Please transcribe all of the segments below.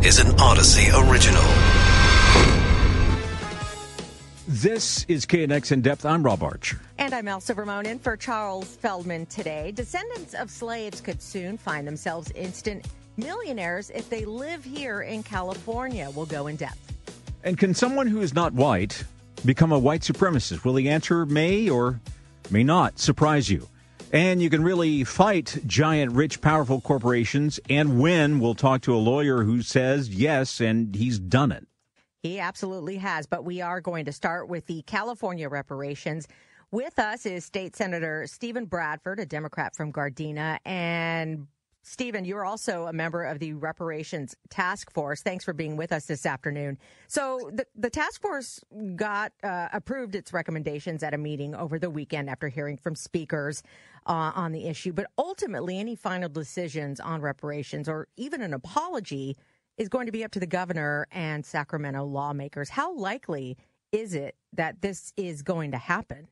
This is an Audacy original. This is KNX In Depth. I'm Rob Archer. And I'm Elsa Ramon in for Charles Feldman today. Descendants of slaves could soon find themselves instant millionaires if they live here in California. We'll go in depth. And can someone who is not white become a white supremacist? Will the answer may or may not surprise you? And you can really fight giant, rich, powerful corporations and win. We'll talk to a lawyer who says yes, and he's done it. He absolutely has. But we are going to start with the California reparations. With us is State Senator Steven Bradford, a Democrat from Gardena, and Steven, you're also a member of the Reparations Task Force. Thanks for being with us this afternoon. So, the, the task force got uh, approved its recommendations at a meeting over the weekend after hearing from speakers uh, on the issue. But ultimately, any final decisions on reparations or even an apology is going to be up to the governor and Sacramento lawmakers. How likely is it that this is going to happen?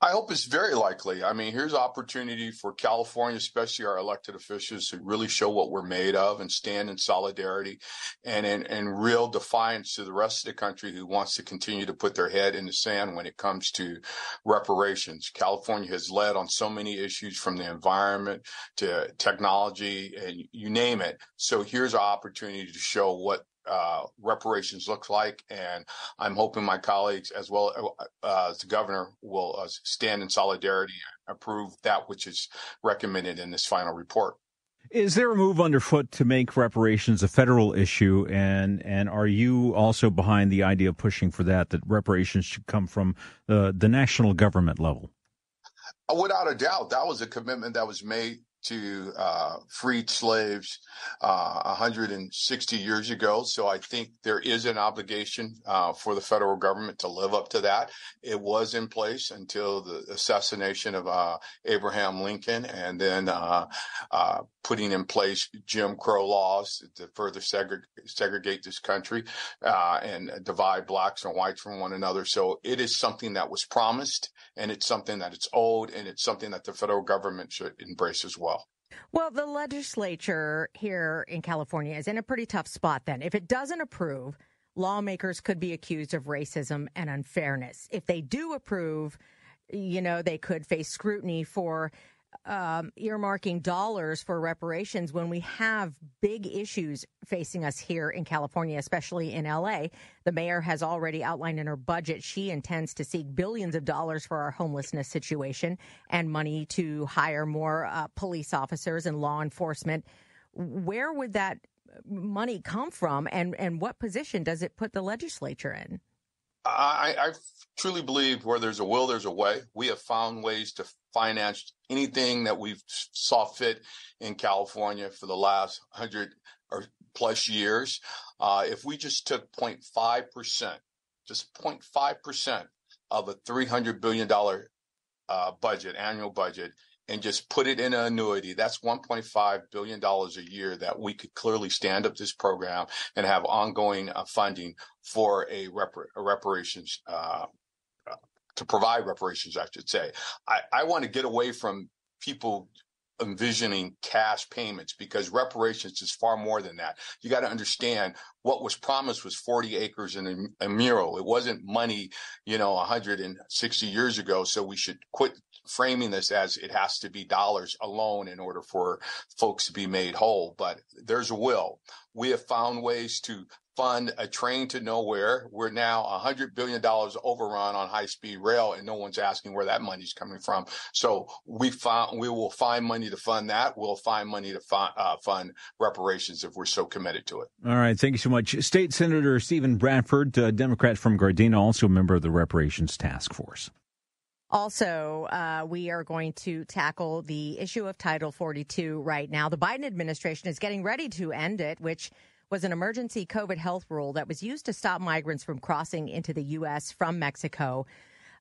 I hope it's very likely. I mean, here's opportunity for California, especially our elected officials, to really show what we're made of and stand in solidarity and in, in real defiance to the rest of the country who wants to continue to put their head in the sand when it comes to reparations. California has led on so many issues from the environment to technology and you name it. So here's our opportunity to show what uh, reparations looks like. And I'm hoping my colleagues, as well uh, as the governor, will uh, stand in solidarity and approve that which is recommended in this final report. Is there a move underfoot to make reparations a federal issue, and and are you also behind the idea of pushing for that that reparations should come from the the national government level? Without a doubt, that was a commitment that was made to uh, freed slaves uh, 160 years ago. So I think there is an obligation uh, for the federal government to live up to that. It was in place until the assassination of uh, Abraham Lincoln, and then uh, uh, putting in place Jim Crow laws to further segre- segregate this country and divide blacks and whites from one another. So it is something that was promised, and it's something that it's owed, and it's something that the federal government should embrace as well. Well, the legislature here in California is in a pretty tough spot then. If it doesn't approve, lawmakers could be accused of racism and unfairness. If they do approve, you know, they could face scrutiny for um, earmarking dollars for reparations when we have big issues facing us here in California, especially in LA. The mayor has already outlined in her budget she intends to seek billions of dollars for our homelessness situation and money to hire more uh, police officers and law enforcement. Where would that money come from, and, and what position does it put the legislature in? I, I, truly believe where there's a will, there's a way. We have found ways to finance anything that we've saw fit in California for the last hundred or plus years. Uh, if we just took 0.5 percent, just 0.5 percent of a 300 billion dollar uh, budget, annual budget, and just put it in an annuity, that's $1.5 billion a year that we could clearly stand up this program and have ongoing uh, funding for a, repar- a reparations, uh, to provide reparations, I should say. I, I want to get away from people envisioning cash payments because reparations is far more than that. You got to understand what was promised was 40 acres and a, a, mural. It wasn't money, you know, 160 years ago. So we should quit framing this as it has to be dollars alone in order for folks to be made whole. But there's a will. We have found ways to fund a train to nowhere. We're now $100 billion overrun on high speed rail, and no one's asking where that money's coming from. So we found, we will find money to fund that. We'll find money to fund, uh, fund reparations if we're so committed to it. All right. Thank you so much. State Senator Steven Bradford, Democrat from Gardena, also a member of the Reparations Task Force. Also, uh, we are going to tackle the issue of Title 42 right now. The Biden administration is getting ready to end it, which was an emergency COVID health rule that was used to stop migrants from crossing into the U.S. from Mexico.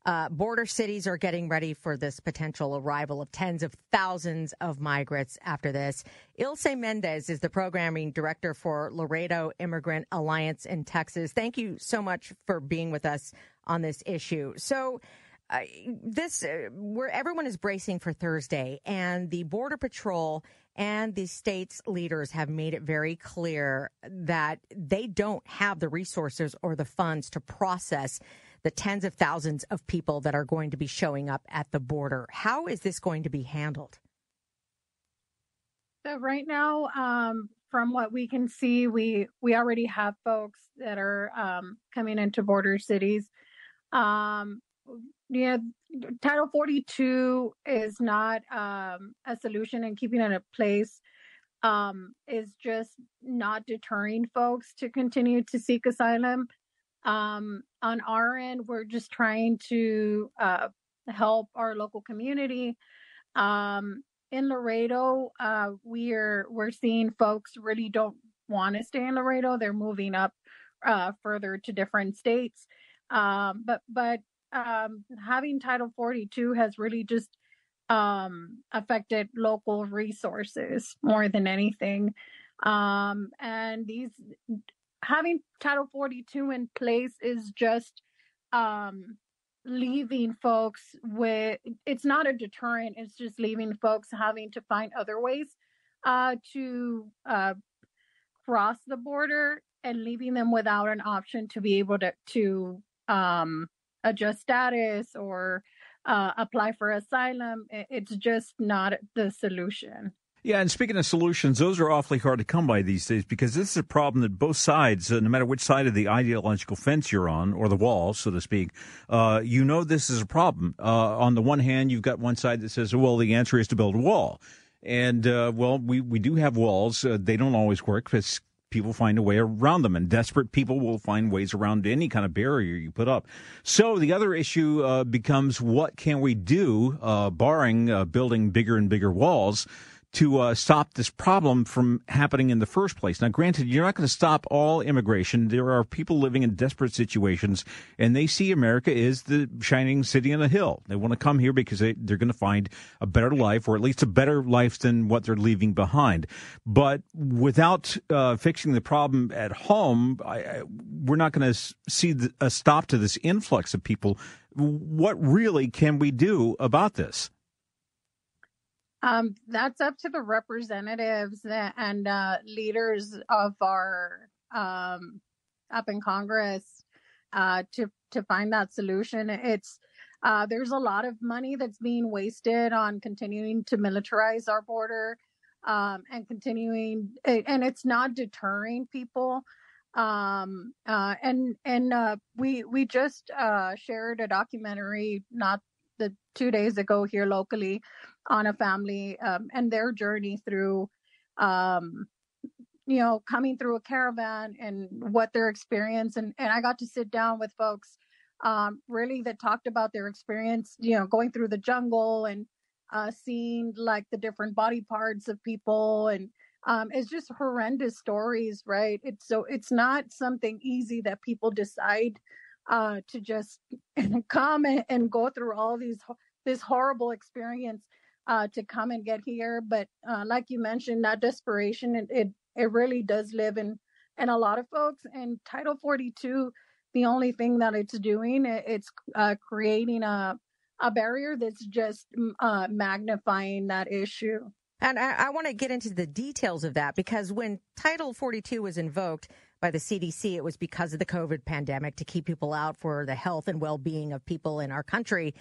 Uh, border cities are getting ready for this potential arrival of tens of thousands of migrants after this. Ilse Mendez is the programming director for Laredo Immigrant Alliance in Texas. Thank you so much for being with us on this issue. So, this uh, where everyone is bracing for Thursday, and the Border Patrol and the state's leaders have made it very clear that they don't have the resources or the funds to process the tens of thousands of people that are going to be showing up at the border. How is this going to be handled? So right now, um, from what we can see, we we already have folks that are um, coming into border cities. Um, yeah, Title 42 is not um, a solution, and keeping it in place um, is just not deterring folks to continue to seek asylum. Um, on our end, we're just trying to uh, help our local community. Um, in Laredo, uh, we're we're seeing folks really don't want to stay in Laredo. They're moving up uh, further to different states. Um, but but um, having Title 42 has really just um, affected local resources more than anything. Um, and these having Title 42 in place is just um, leaving folks with it's not a deterrent it's just leaving folks having to find other ways uh, to uh, cross the border and leaving them without an option to be able to to um, adjust status or uh, apply for asylum it's just not the solution yeah, and speaking of solutions, those are awfully hard to come by these days because this is a problem that both sides, uh, no matter which side of the ideological fence you're on, or the wall, so to speak, uh, you know this is a problem. Uh, on the one hand, you've got one side that says, well, the answer is to build a wall. And, uh, well, we, we do have walls. Uh, they don't always work because people find a way around them, and desperate people will find ways around any kind of barrier you put up. So the other issue uh, becomes what can we do, uh, barring uh, building bigger and bigger walls? To uh, stop this problem from happening in the first place. Now, granted, you're not going to stop all immigration. There are people living in desperate situations, and they see America as the shining city on a hill. They want to come here because they, they're going to find a better life, or at least a better life than what they're leaving behind. But without uh, fixing the problem at home, I, I, we're not going to see the, a stop to this influx of people. What really can we do about this? Um, that's up to the representatives and uh, leaders of our um, up in Congress uh, to to find that solution. It's uh, there's a lot of money that's being wasted on continuing to militarize our border um, and continuing, and it's not deterring people. Um, uh, and and uh, we we just uh, shared a documentary not the two days ago here locally on a family um, and their journey through um, you know coming through a caravan and what their experience and, and i got to sit down with folks um, really that talked about their experience you know going through the jungle and uh, seeing like the different body parts of people and um, it's just horrendous stories right? It's so it's not something easy that people decide uh, to just come and, and, go through all these this horrible experience uh, to come and get here. But uh, like you mentioned, that desperation it, it, it really does live in in a lot of folks. And Title 42, the only thing that it's doing, it's uh, creating a a barrier that's just uh, magnifying that issue. And I, I want to get into the details of that because when Title 42 was invoked, by the CDC, it was because of the COVID pandemic to keep people out for the health and well being of people in our country.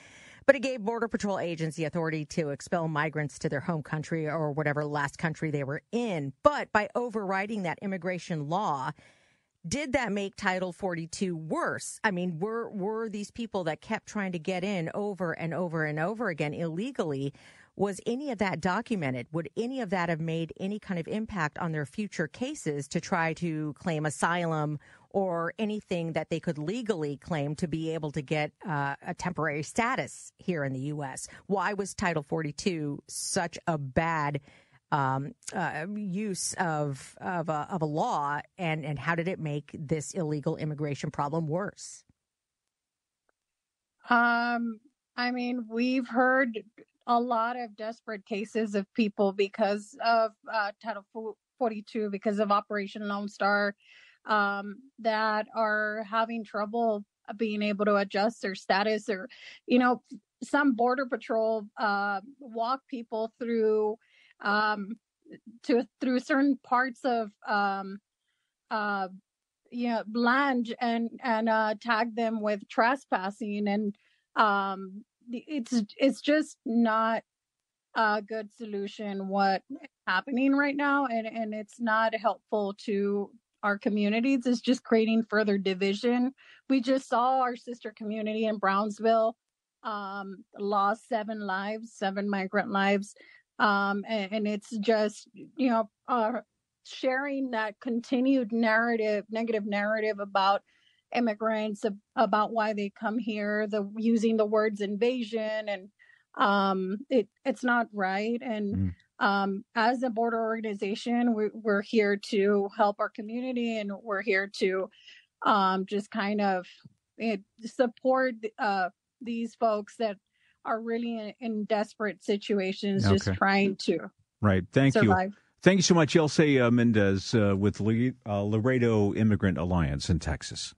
But it gave Border Patrol agents the authority to expel migrants to their home country or whatever last country they were in. But by overriding that immigration law, did that make Title 42 worse? I mean, were were these people that kept trying to get in over and over and over again illegally? Was any of that documented? Would any of that have made any kind of impact on their future cases to try to claim asylum or anything that they could legally claim to be able to get uh, a temporary status here in the U.S.? Why was Title 42 such a bad um, uh, use of of a, of a law, and and how did it make this illegal immigration problem worse? Um, I mean, we've heard a lot of desperate cases of people because of uh, Title 42, because of Operation Lone Star, um, that are having trouble being able to adjust their status or, you know, some border patrol uh, walk people through um, to through certain parts of um, uh, you know land and and uh, tag them with trespassing and um, it's it's just not a good solution what happening right now and and it's not helpful to our communities. It's just creating further division. We just saw our sister community in brownsville um, lost seven lives seven migrant lives um, and, and, it's just you know uh, sharing that continued narrative negative narrative about immigrants about why they come here the using the words invasion and um, it it's not right and mm. um, as a border organization we, we're here to help our community and we're here to um, just kind of it, support uh, these folks that are really in, in desperate situations okay. just trying to right thank survive. you thank you so much Ilse uh, mendez uh, with Le- uh, laredo immigrant alliance in texas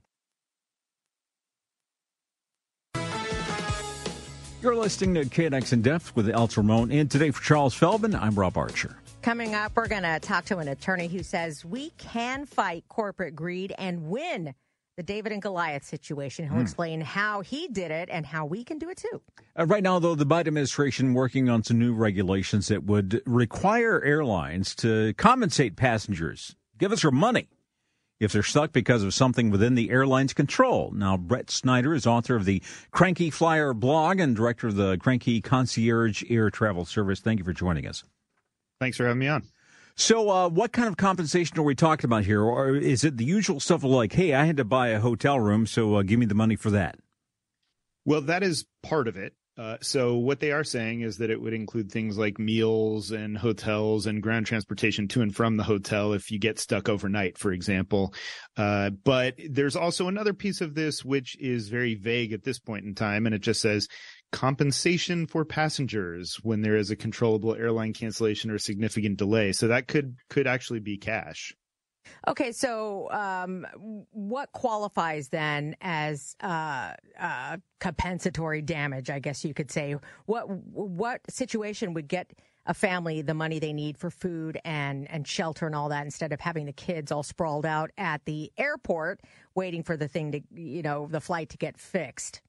You're listening to KNX in Depth with Elsa Ramon. And today for Charles Feldman, I'm Rob Archer. Coming up, we're going to talk to an attorney who says we can fight corporate greed and win the David and Goliath situation. He'll hmm. explain how he did it and how we can do it too. Uh, right now, though, the Biden administration working on some new regulations that would require airlines to compensate passengers, give us our money if they're stuck because of something within the airline's control. Now, Brett Snyder is author of the Cranky Flier blog and director of the Cranky Concierge Air Travel Service. Thank you for joining us. Thanks for having me on. So, uh, what kind of compensation are we talking about here? Or is it the usual stuff like, hey, I had to buy a hotel room, so uh, give me the money for that? Well, that is part of it. Uh, so what they are saying is that it would include things like meals and hotels and ground transportation to and from the hotel if you get stuck overnight, for example. Uh, but there's also another piece of this which is very vague at this point in time, and it just says compensation for passengers when there is a controllable airline cancellation or significant delay. So that could could actually be cash. Okay, so um, what qualifies then as uh, uh, compensatory damage? I guess you could say. What what situation would get a family the money they need for food and and shelter and all that instead of having the kids all sprawled out at the airport waiting for the thing to you know the flight to get fixed?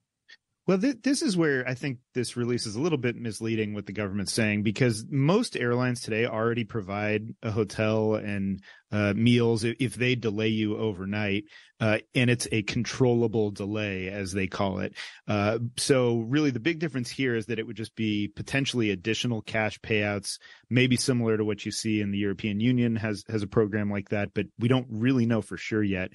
Well, th- this is where I think this release is a little bit misleading what the government's saying because most airlines today already provide a hotel and uh, meals if they delay you overnight, uh, and it's a controllable delay as they call it. Uh, so really, the big difference here is that it would just be potentially additional cash payouts, maybe similar to what you see in the European Union has has a program like that, but we don't really know for sure yet.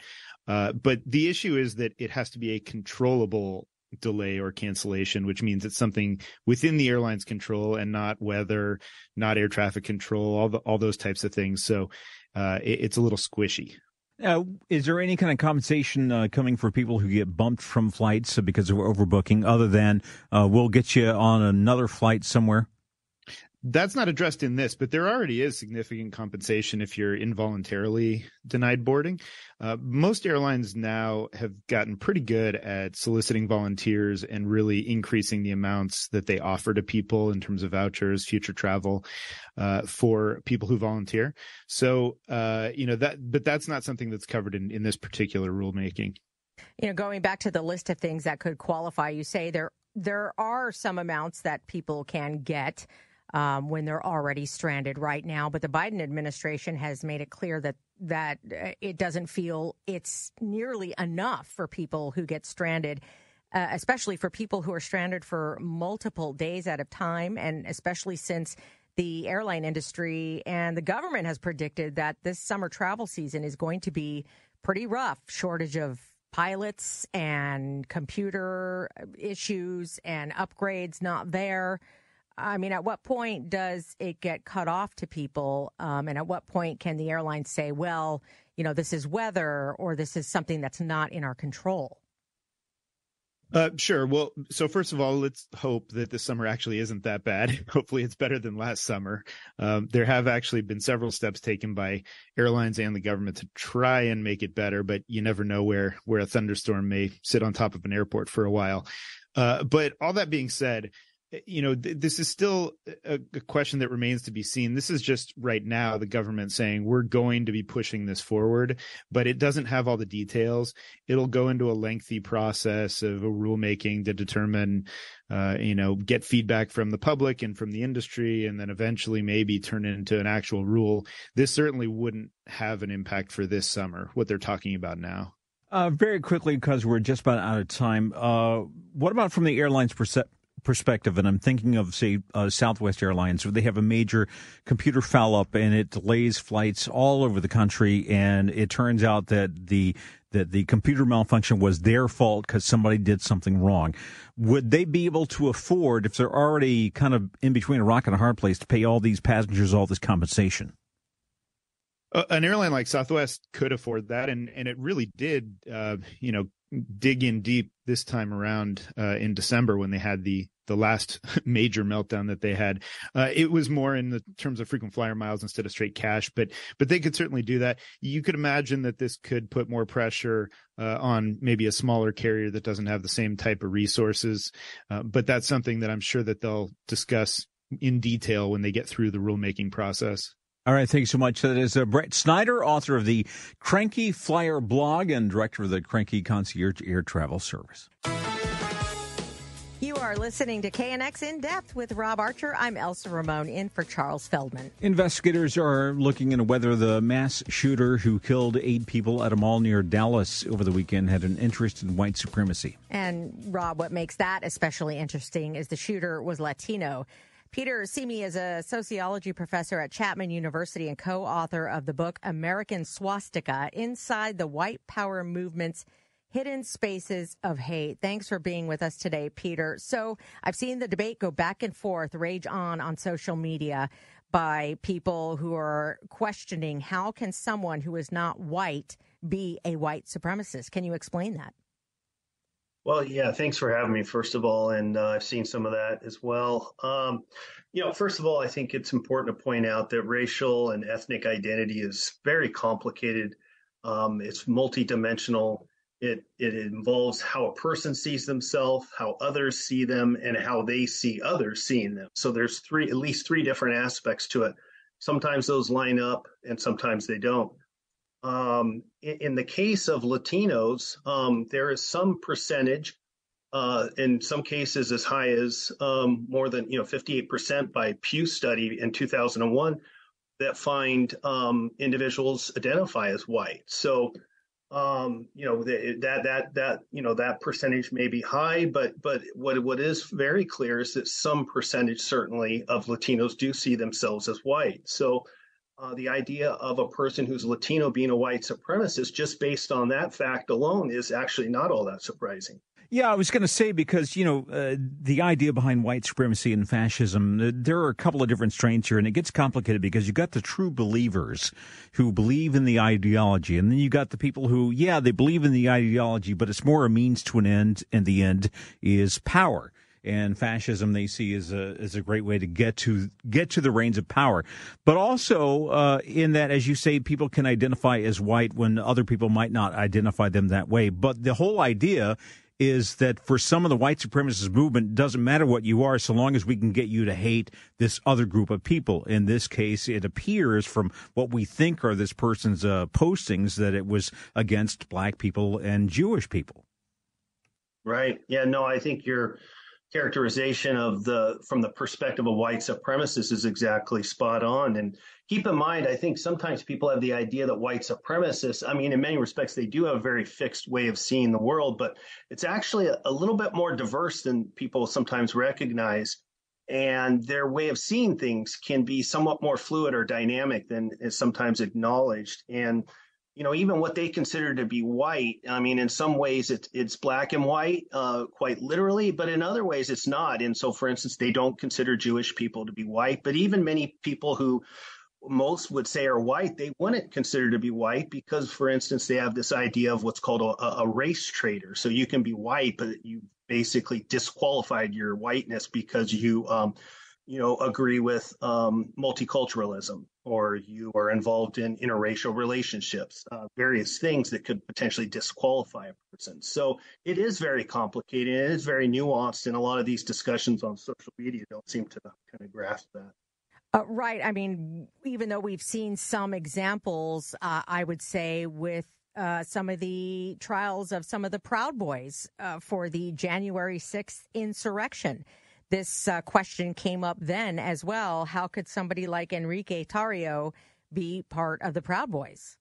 Uh, but the issue is that it has to be a controllable delay or cancellation, which means it's something within the airline's control and not weather, not air traffic control, all the, all those types of things. So uh, it, it's a little squishy. Uh, is there any kind of compensation uh, coming for people who get bumped from flights because of overbooking, other than uh, we'll get you on another flight somewhere? That's not addressed in this, but there already is significant compensation if you're involuntarily denied boarding. Uh, most airlines now have gotten pretty good at soliciting volunteers and really increasing the amounts that they offer to people in terms of vouchers, future travel uh, for people who volunteer. So, uh, you know that, but that's not something that's covered in in this particular rulemaking. You know, going back to the list of things that could qualify, you say there there are some amounts that people can get um, when they're already stranded right now. But the Biden administration has made it clear that that uh, it doesn't feel it's nearly enough for people who get stranded. Uh, especially for people who are stranded for multiple days at a time, and especially since the airline industry and the government has predicted that this summer travel season is going to be pretty rough. Shortage of pilots and computer issues and upgrades not there. I mean, at what point does it get cut off to people? Um, and at what point can the airline say, well, you know, this is weather or this is something that's not in our control? Uh, sure. Well, so first of all, let's hope that this summer actually isn't that bad. Hopefully, it's better than last summer. Um, there have actually been several steps taken by airlines and the government to try and make it better, but you never know where where a thunderstorm may sit on top of an airport for a while. Uh, but all that being said, you know, th- this is still a, a, question that remains to be seen. This is just right now the government saying we're going to be pushing this forward, but it doesn't have all the details. It'll go into a lengthy process of a rulemaking to determine, uh, you know, get feedback from the public and from the industry, and then eventually maybe turn it into an actual rule. This certainly wouldn't have an impact for this summer, what they're talking about now. Uh, very quickly, because we're just about out of time. Uh, what about from the airline's perception? Perspective, and I'm thinking of, say, uh, Southwest Airlines, where they have a major computer foul up and it delays flights all over the country. And it turns out that the that the computer malfunction was their fault because somebody did something wrong. Would they be able to afford, if they're already kind of in between a rock and a hard place, to pay all these passengers all this compensation? An airline like Southwest could afford that, and and it really did. Uh, you know, dig in deep this time around uh, in December when they had the the last major meltdown that they had. Uh, it was more in the terms of frequent flyer miles instead of straight cash, but but they could certainly do that. You could imagine that this could put more pressure uh, on maybe a smaller carrier that doesn't have the same type of resources. Uh, but that's something that I'm sure that they'll discuss in detail when they get through the rulemaking process. All right, thanks so much. That is uh, Brett Snyder, author of the Cranky Flier blog and director of the Cranky Concierge Air Travel Service. You are listening to KNX In Depth with Rob Archer. I'm Elsa Ramon in for Charles Feldman. Investigators are looking into whether the mass shooter who killed eight people at a mall near Dallas over the weekend had an interest in white supremacy. And Rob, what makes that especially interesting is the shooter was Latino. Peter Simi is a sociology professor at Chapman University and co-author of the book American Swastika Inside the White Power Movement's hidden spaces of hate. Thanks for being with us today, Peter. So I've seen the debate go back and forth, rage on on social media by people who are questioning how can someone who is not white be a white supremacist? Can you explain that? Well, yeah, thanks for having me, first of all. And uh, I've seen some of that as well. Um, you know, first of all, I think it's important to point out that racial and ethnic identity is very complicated. Um, it's multidimensional. It, it involves how a person sees themselves, how others see them, and how they see others seeing them. So there's three, at least three different aspects to it. Sometimes those line up, and sometimes they don't. Um, in, in, the case of Latinos, um, there is some percentage, uh, in some cases as high as um, more than you know 58% by Pew study in 2001, that find um, individuals identify as white. So um, you know that that that you know that percentage may be high, but but what what is very clear is that some percentage certainly of Latinos do see themselves as white. So uh, the idea of a person who's Latino being a white supremacist, just based on that fact alone, is actually not all that surprising. Yeah, I was going to say because you know uh, the idea behind white supremacy and fascism. Uh, there are a couple of different strains here, and it gets complicated because you got the true believers who believe in the ideology, and then you got the people who, yeah, they believe in the ideology, but it's more a means to an end, and the end is power and fascism they see as a as a great way to get to get to the reins of power, but also uh, in that, as you say, people can identify as white when other people might not identify them that way. But the whole idea is that for some of the white supremacist movement, doesn't matter what you are, so long as we can get you to hate this other group of people. In this case, it appears from what we think are this person's uh, postings that it was against black people and Jewish people. Right. Yeah. No, I think you're characterization of the from the perspective of white supremacists is exactly spot on. And keep in mind, I think sometimes people have the idea that white supremacists, I mean, in many respects, they do have a very fixed way of seeing the world, but it's actually a, a little bit more diverse than people sometimes recognize. And their way of seeing things can be somewhat more fluid or dynamic than is sometimes acknowledged. And you know, even what they consider to be white, I mean, in some ways it's it's black and white, uh, quite literally, but in other ways it's not. And so, for instance, they don't consider Jewish people to be white, but even many people who most would say are white, they wouldn't consider to be white because, for instance, they have this idea of what's called a, a race traitor. So you can be white, but you basically disqualified your whiteness because you um, you know, agree with um, multiculturalism or you are involved in interracial relationships, uh, various things that could potentially disqualify a person. So it is very complicated. It is very nuanced, and a lot of these discussions on social media don't seem to kind of grasp that. Uh, right. I mean, even though we've seen some examples, uh, I would say with uh, some of the trials of some of the Proud Boys uh, for the January 6th insurrection. This uh, question came up then as well. How could somebody like Enrique Tarrio be part of the Proud Boys?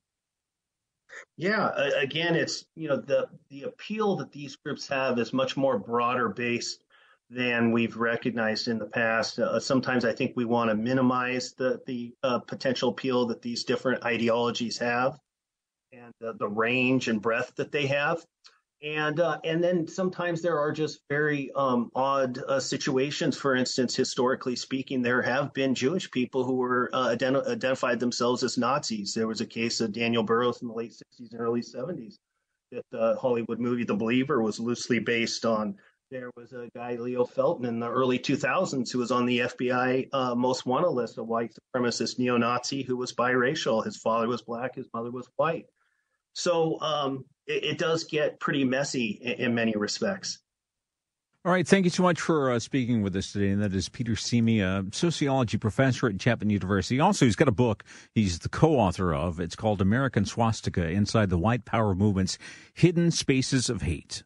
Yeah, again, it's you know the the appeal that these groups have is much more broader based than we've recognized in the past. Uh, sometimes I think we want to minimize the the uh, potential appeal that these different ideologies have and the, the range and breadth that they have and uh, and then sometimes there are just very um, odd uh, situations. For instance, historically speaking, there have been Jewish people who were uh, ident- identified themselves as Nazis. There was a case of Daniel Burros in the late '60s and early '70s. That the Hollywood movie The Believer was loosely based on. There was a guy Leo Felton in the early 2000s who was on the FBI uh, most wanted list, a white supremacist neo-Nazi who was biracial. His father was black, his mother was white. So um, it, it, does get pretty messy in, in, many respects. All right. Thank you so much for uh, speaking with us today. And that is Peter Simi, a sociology professor at Chapman University. Also, he's got a book he's the co author of. It's called American Swastika Inside the White Power Movement's Hidden Spaces of Hate.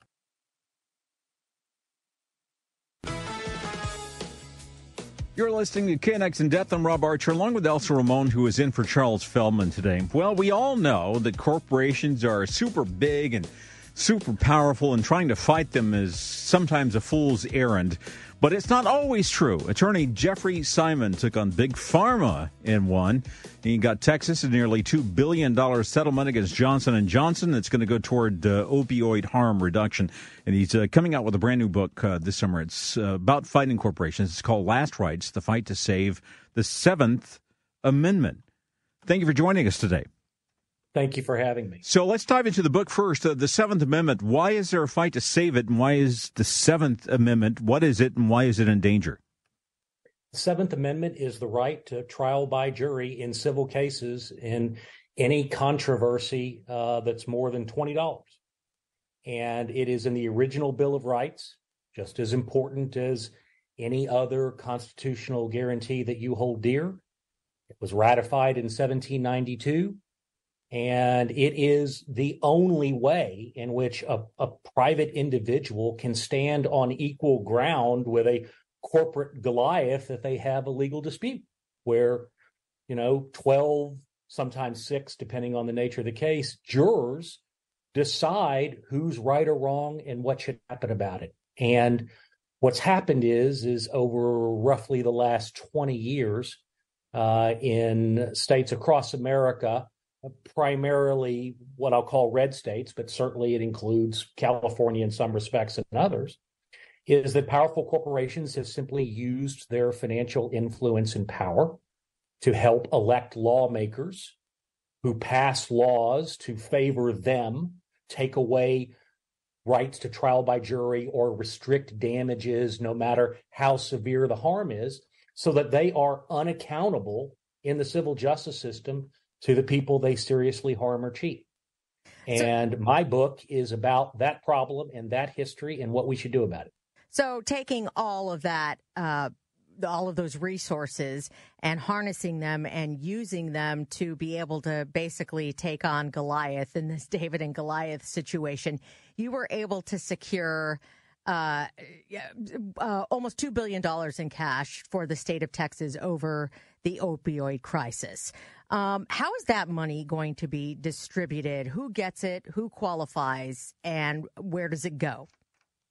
You're listening to KNX in Depth. I'm Rob Archer, along with Elsa Ramon, who is in for Charles Feldman today. Well, we all know that corporations are super big and super powerful, and trying to fight them is sometimes a fool's errand. But it's not always true. Attorney Jeffrey Simon took on Big Pharma in one. He got Texas a nearly $2 billion settlement against Johnson & Johnson that's going to go toward uh, opioid harm reduction. And he's uh, coming out with a brand new book uh, this summer. It's uh, about fighting corporations. It's called Last Rights, The Fight to Save the Seventh Amendment. Thank you for joining us today. Thank you for having me. So let's dive into the book first. Uh, the Seventh Amendment. Why is there a fight to save it, and why is the Seventh Amendment? What is it, and why is it in danger? The Seventh Amendment is the right to trial by jury in civil cases in any controversy uh, that's more than twenty dollars, and it is in the original Bill of Rights, just as important as any other constitutional guarantee that you hold dear. It was ratified in 1792 and it is the only way in which a, a private individual can stand on equal ground with a corporate Goliath if they have a legal dispute where, you know, 12, sometimes six, depending on the nature of the case, jurors decide who's right or wrong and what should happen about it. And what's happened is, is over roughly the last 20 years uh, in states across America, primarily what I'll call red states, but certainly it includes California in some respects and others, is that powerful corporations have simply used their financial influence and power to help elect lawmakers who pass laws to favor them, take away rights to trial by jury or restrict damages, no matter how severe the harm is, so that they are unaccountable in the civil justice system to the people they seriously harm or cheat. And so, my book is about that problem and that history and what we should do about it. So, taking all of that, uh, all of those resources and harnessing them and using them to be able to basically take on Goliath in this David and Goliath situation, you were able to secure uh, uh, almost $2 billion in cash for the state of Texas over the opioid crisis. Um, how is that money going to be distributed? Who gets it? Who qualifies? And where does it go?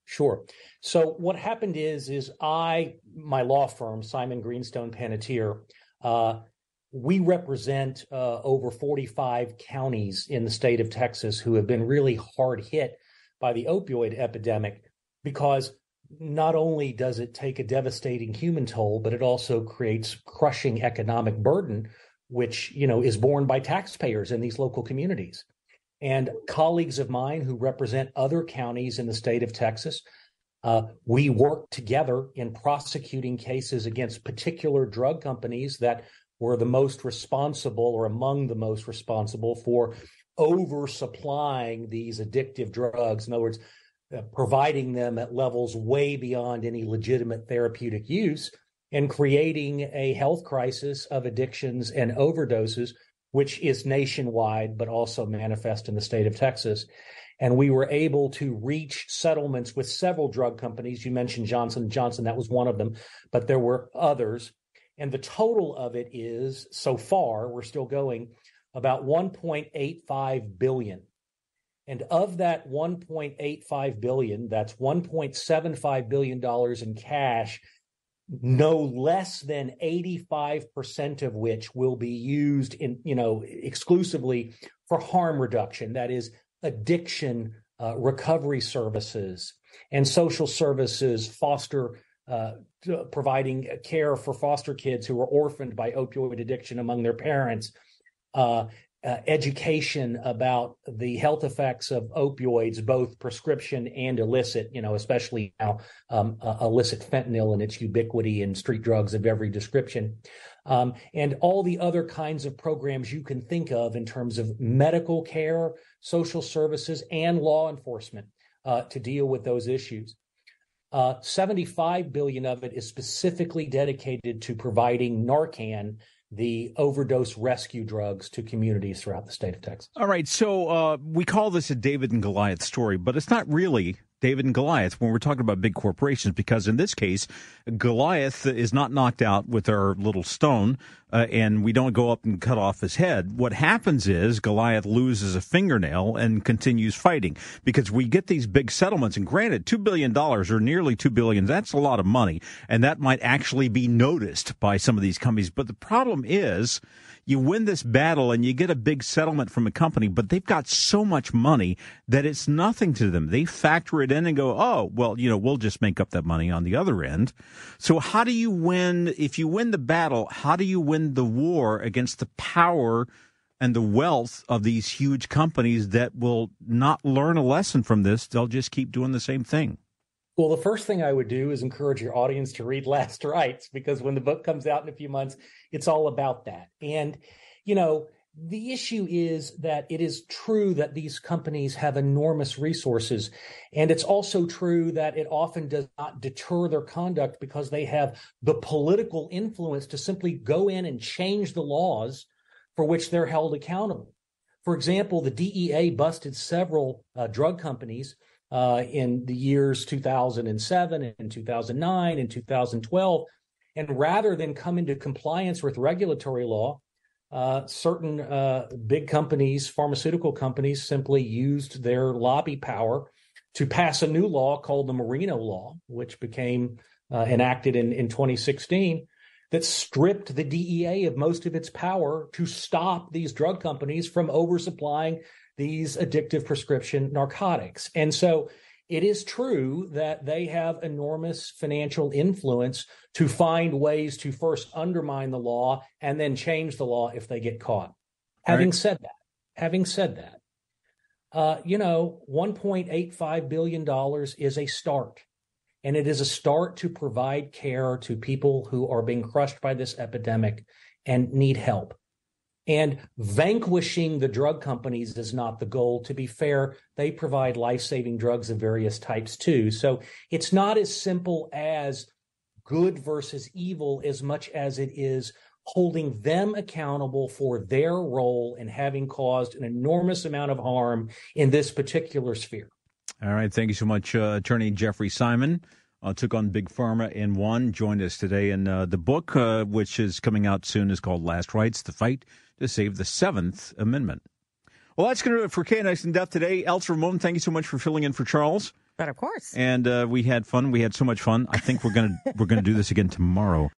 Sure. So what happened is, is I, my law firm, Simon Greenstone Panatier, uh, we represent uh, over 45 counties in the state of Texas who have been really hard hit by the opioid epidemic because not only does it take a devastating human toll, but it also creates crushing economic burden which you know is borne by taxpayers in these local communities. And colleagues of mine who represent other counties in the state of Texas Uh, we work together in prosecuting cases against particular drug companies that were the most responsible or among the most responsible for oversupplying these addictive drugs. In other words, Uh, providing them at levels way beyond any legitimate therapeutic use and creating a health crisis of addictions and overdoses, which is nationwide, but also manifest in the state of Texas. And we were able to reach settlements with several drug companies. You mentioned Johnson Johnson, that was one of them, but there were others. And the total of it is so far, we're still going about 1.85 billion. And of that 1.85 billion, that's 1.75 billion dollars in cash, no less than 85% of which will be used in, you know, exclusively for harm reduction. That is addiction uh, recovery services and social services, foster uh, providing care for foster kids who are orphaned by opioid addiction among their parents, uh, uh, education about the health effects of opioids, both prescription and illicit, you know, especially now um, uh, illicit fentanyl and its ubiquity in street drugs of every description. Um, and all the other kinds of programs you can think of in terms of medical care, social services, and law enforcement uh, to deal with those issues. Uh, 75 billion of it is specifically dedicated to providing Narcan the overdose rescue drugs to communities throughout the state of Texas. All right, so uh, we call this a David and Goliath story, but it's not really David and Goliath when we're talking about big corporations, because in this case, Goliath is not knocked out with our little stone, uh, and we don't go up and cut off his head. What happens is Goliath loses a fingernail and continues fighting because we get these big settlements. And granted, $2 billion or nearly 2 billion, that's a lot of money, and that might actually be noticed by some of these companies. But the problem is, you win this battle and you get a big settlement from a company, but they've got so much money that it's nothing to them. They factor it in and go, oh, well, you know, we'll just make up that money on the other end. So how do you win? If you win the battle, how do you win the war against the power and the wealth of these huge companies that will not learn a lesson from this? They'll just keep doing the same thing. Well, the first thing I would do is encourage your audience to read Last Rites because when the book comes out in a few months, it's all about that. And, you know, the issue is that it is true that these companies have enormous resources. And it's also true that it often does not deter their conduct because they have the political influence to simply go in and change the laws for which they're held accountable. For example, the DEA busted several uh, drug companies uh, in the years 2007 and 2009 and 2012. And rather than come into compliance with regulatory law, uh, certain uh, big companies, pharmaceutical companies, simply used their lobby power to pass a new law called the Marino Law, which became uh, enacted in, in 2016, that stripped the DEA of most of its power to stop these drug companies from oversupplying these addictive prescription narcotics. And so it is true that they have enormous financial influence to find ways to first undermine the law and then change the law if they get caught. Having said that, having said that, uh, you know, $1.85 billion is a start. And it is a start to provide care to people who are being crushed by this epidemic and need help. And vanquishing the drug companies is not the goal. To be fair, they provide life saving drugs of various types too. So it's not as simple as good versus evil as much as it is holding them accountable for their role in having caused an enormous amount of harm in this particular sphere. All right. Thank you so much, uh, Attorney Jeffrey Simon. Uh, took on Big Pharma in one, Joined us today. And uh, the book, uh, which is coming out soon, is called Last Rites The Fight to save the Seventh Amendment. Well, that's going to do it for KNX in Depth today. Elsa Ramon, thank you so much for filling in for Charles. But of course. And uh, we had fun. We had so much fun. I think we're gonna we're gonna do this again tomorrow.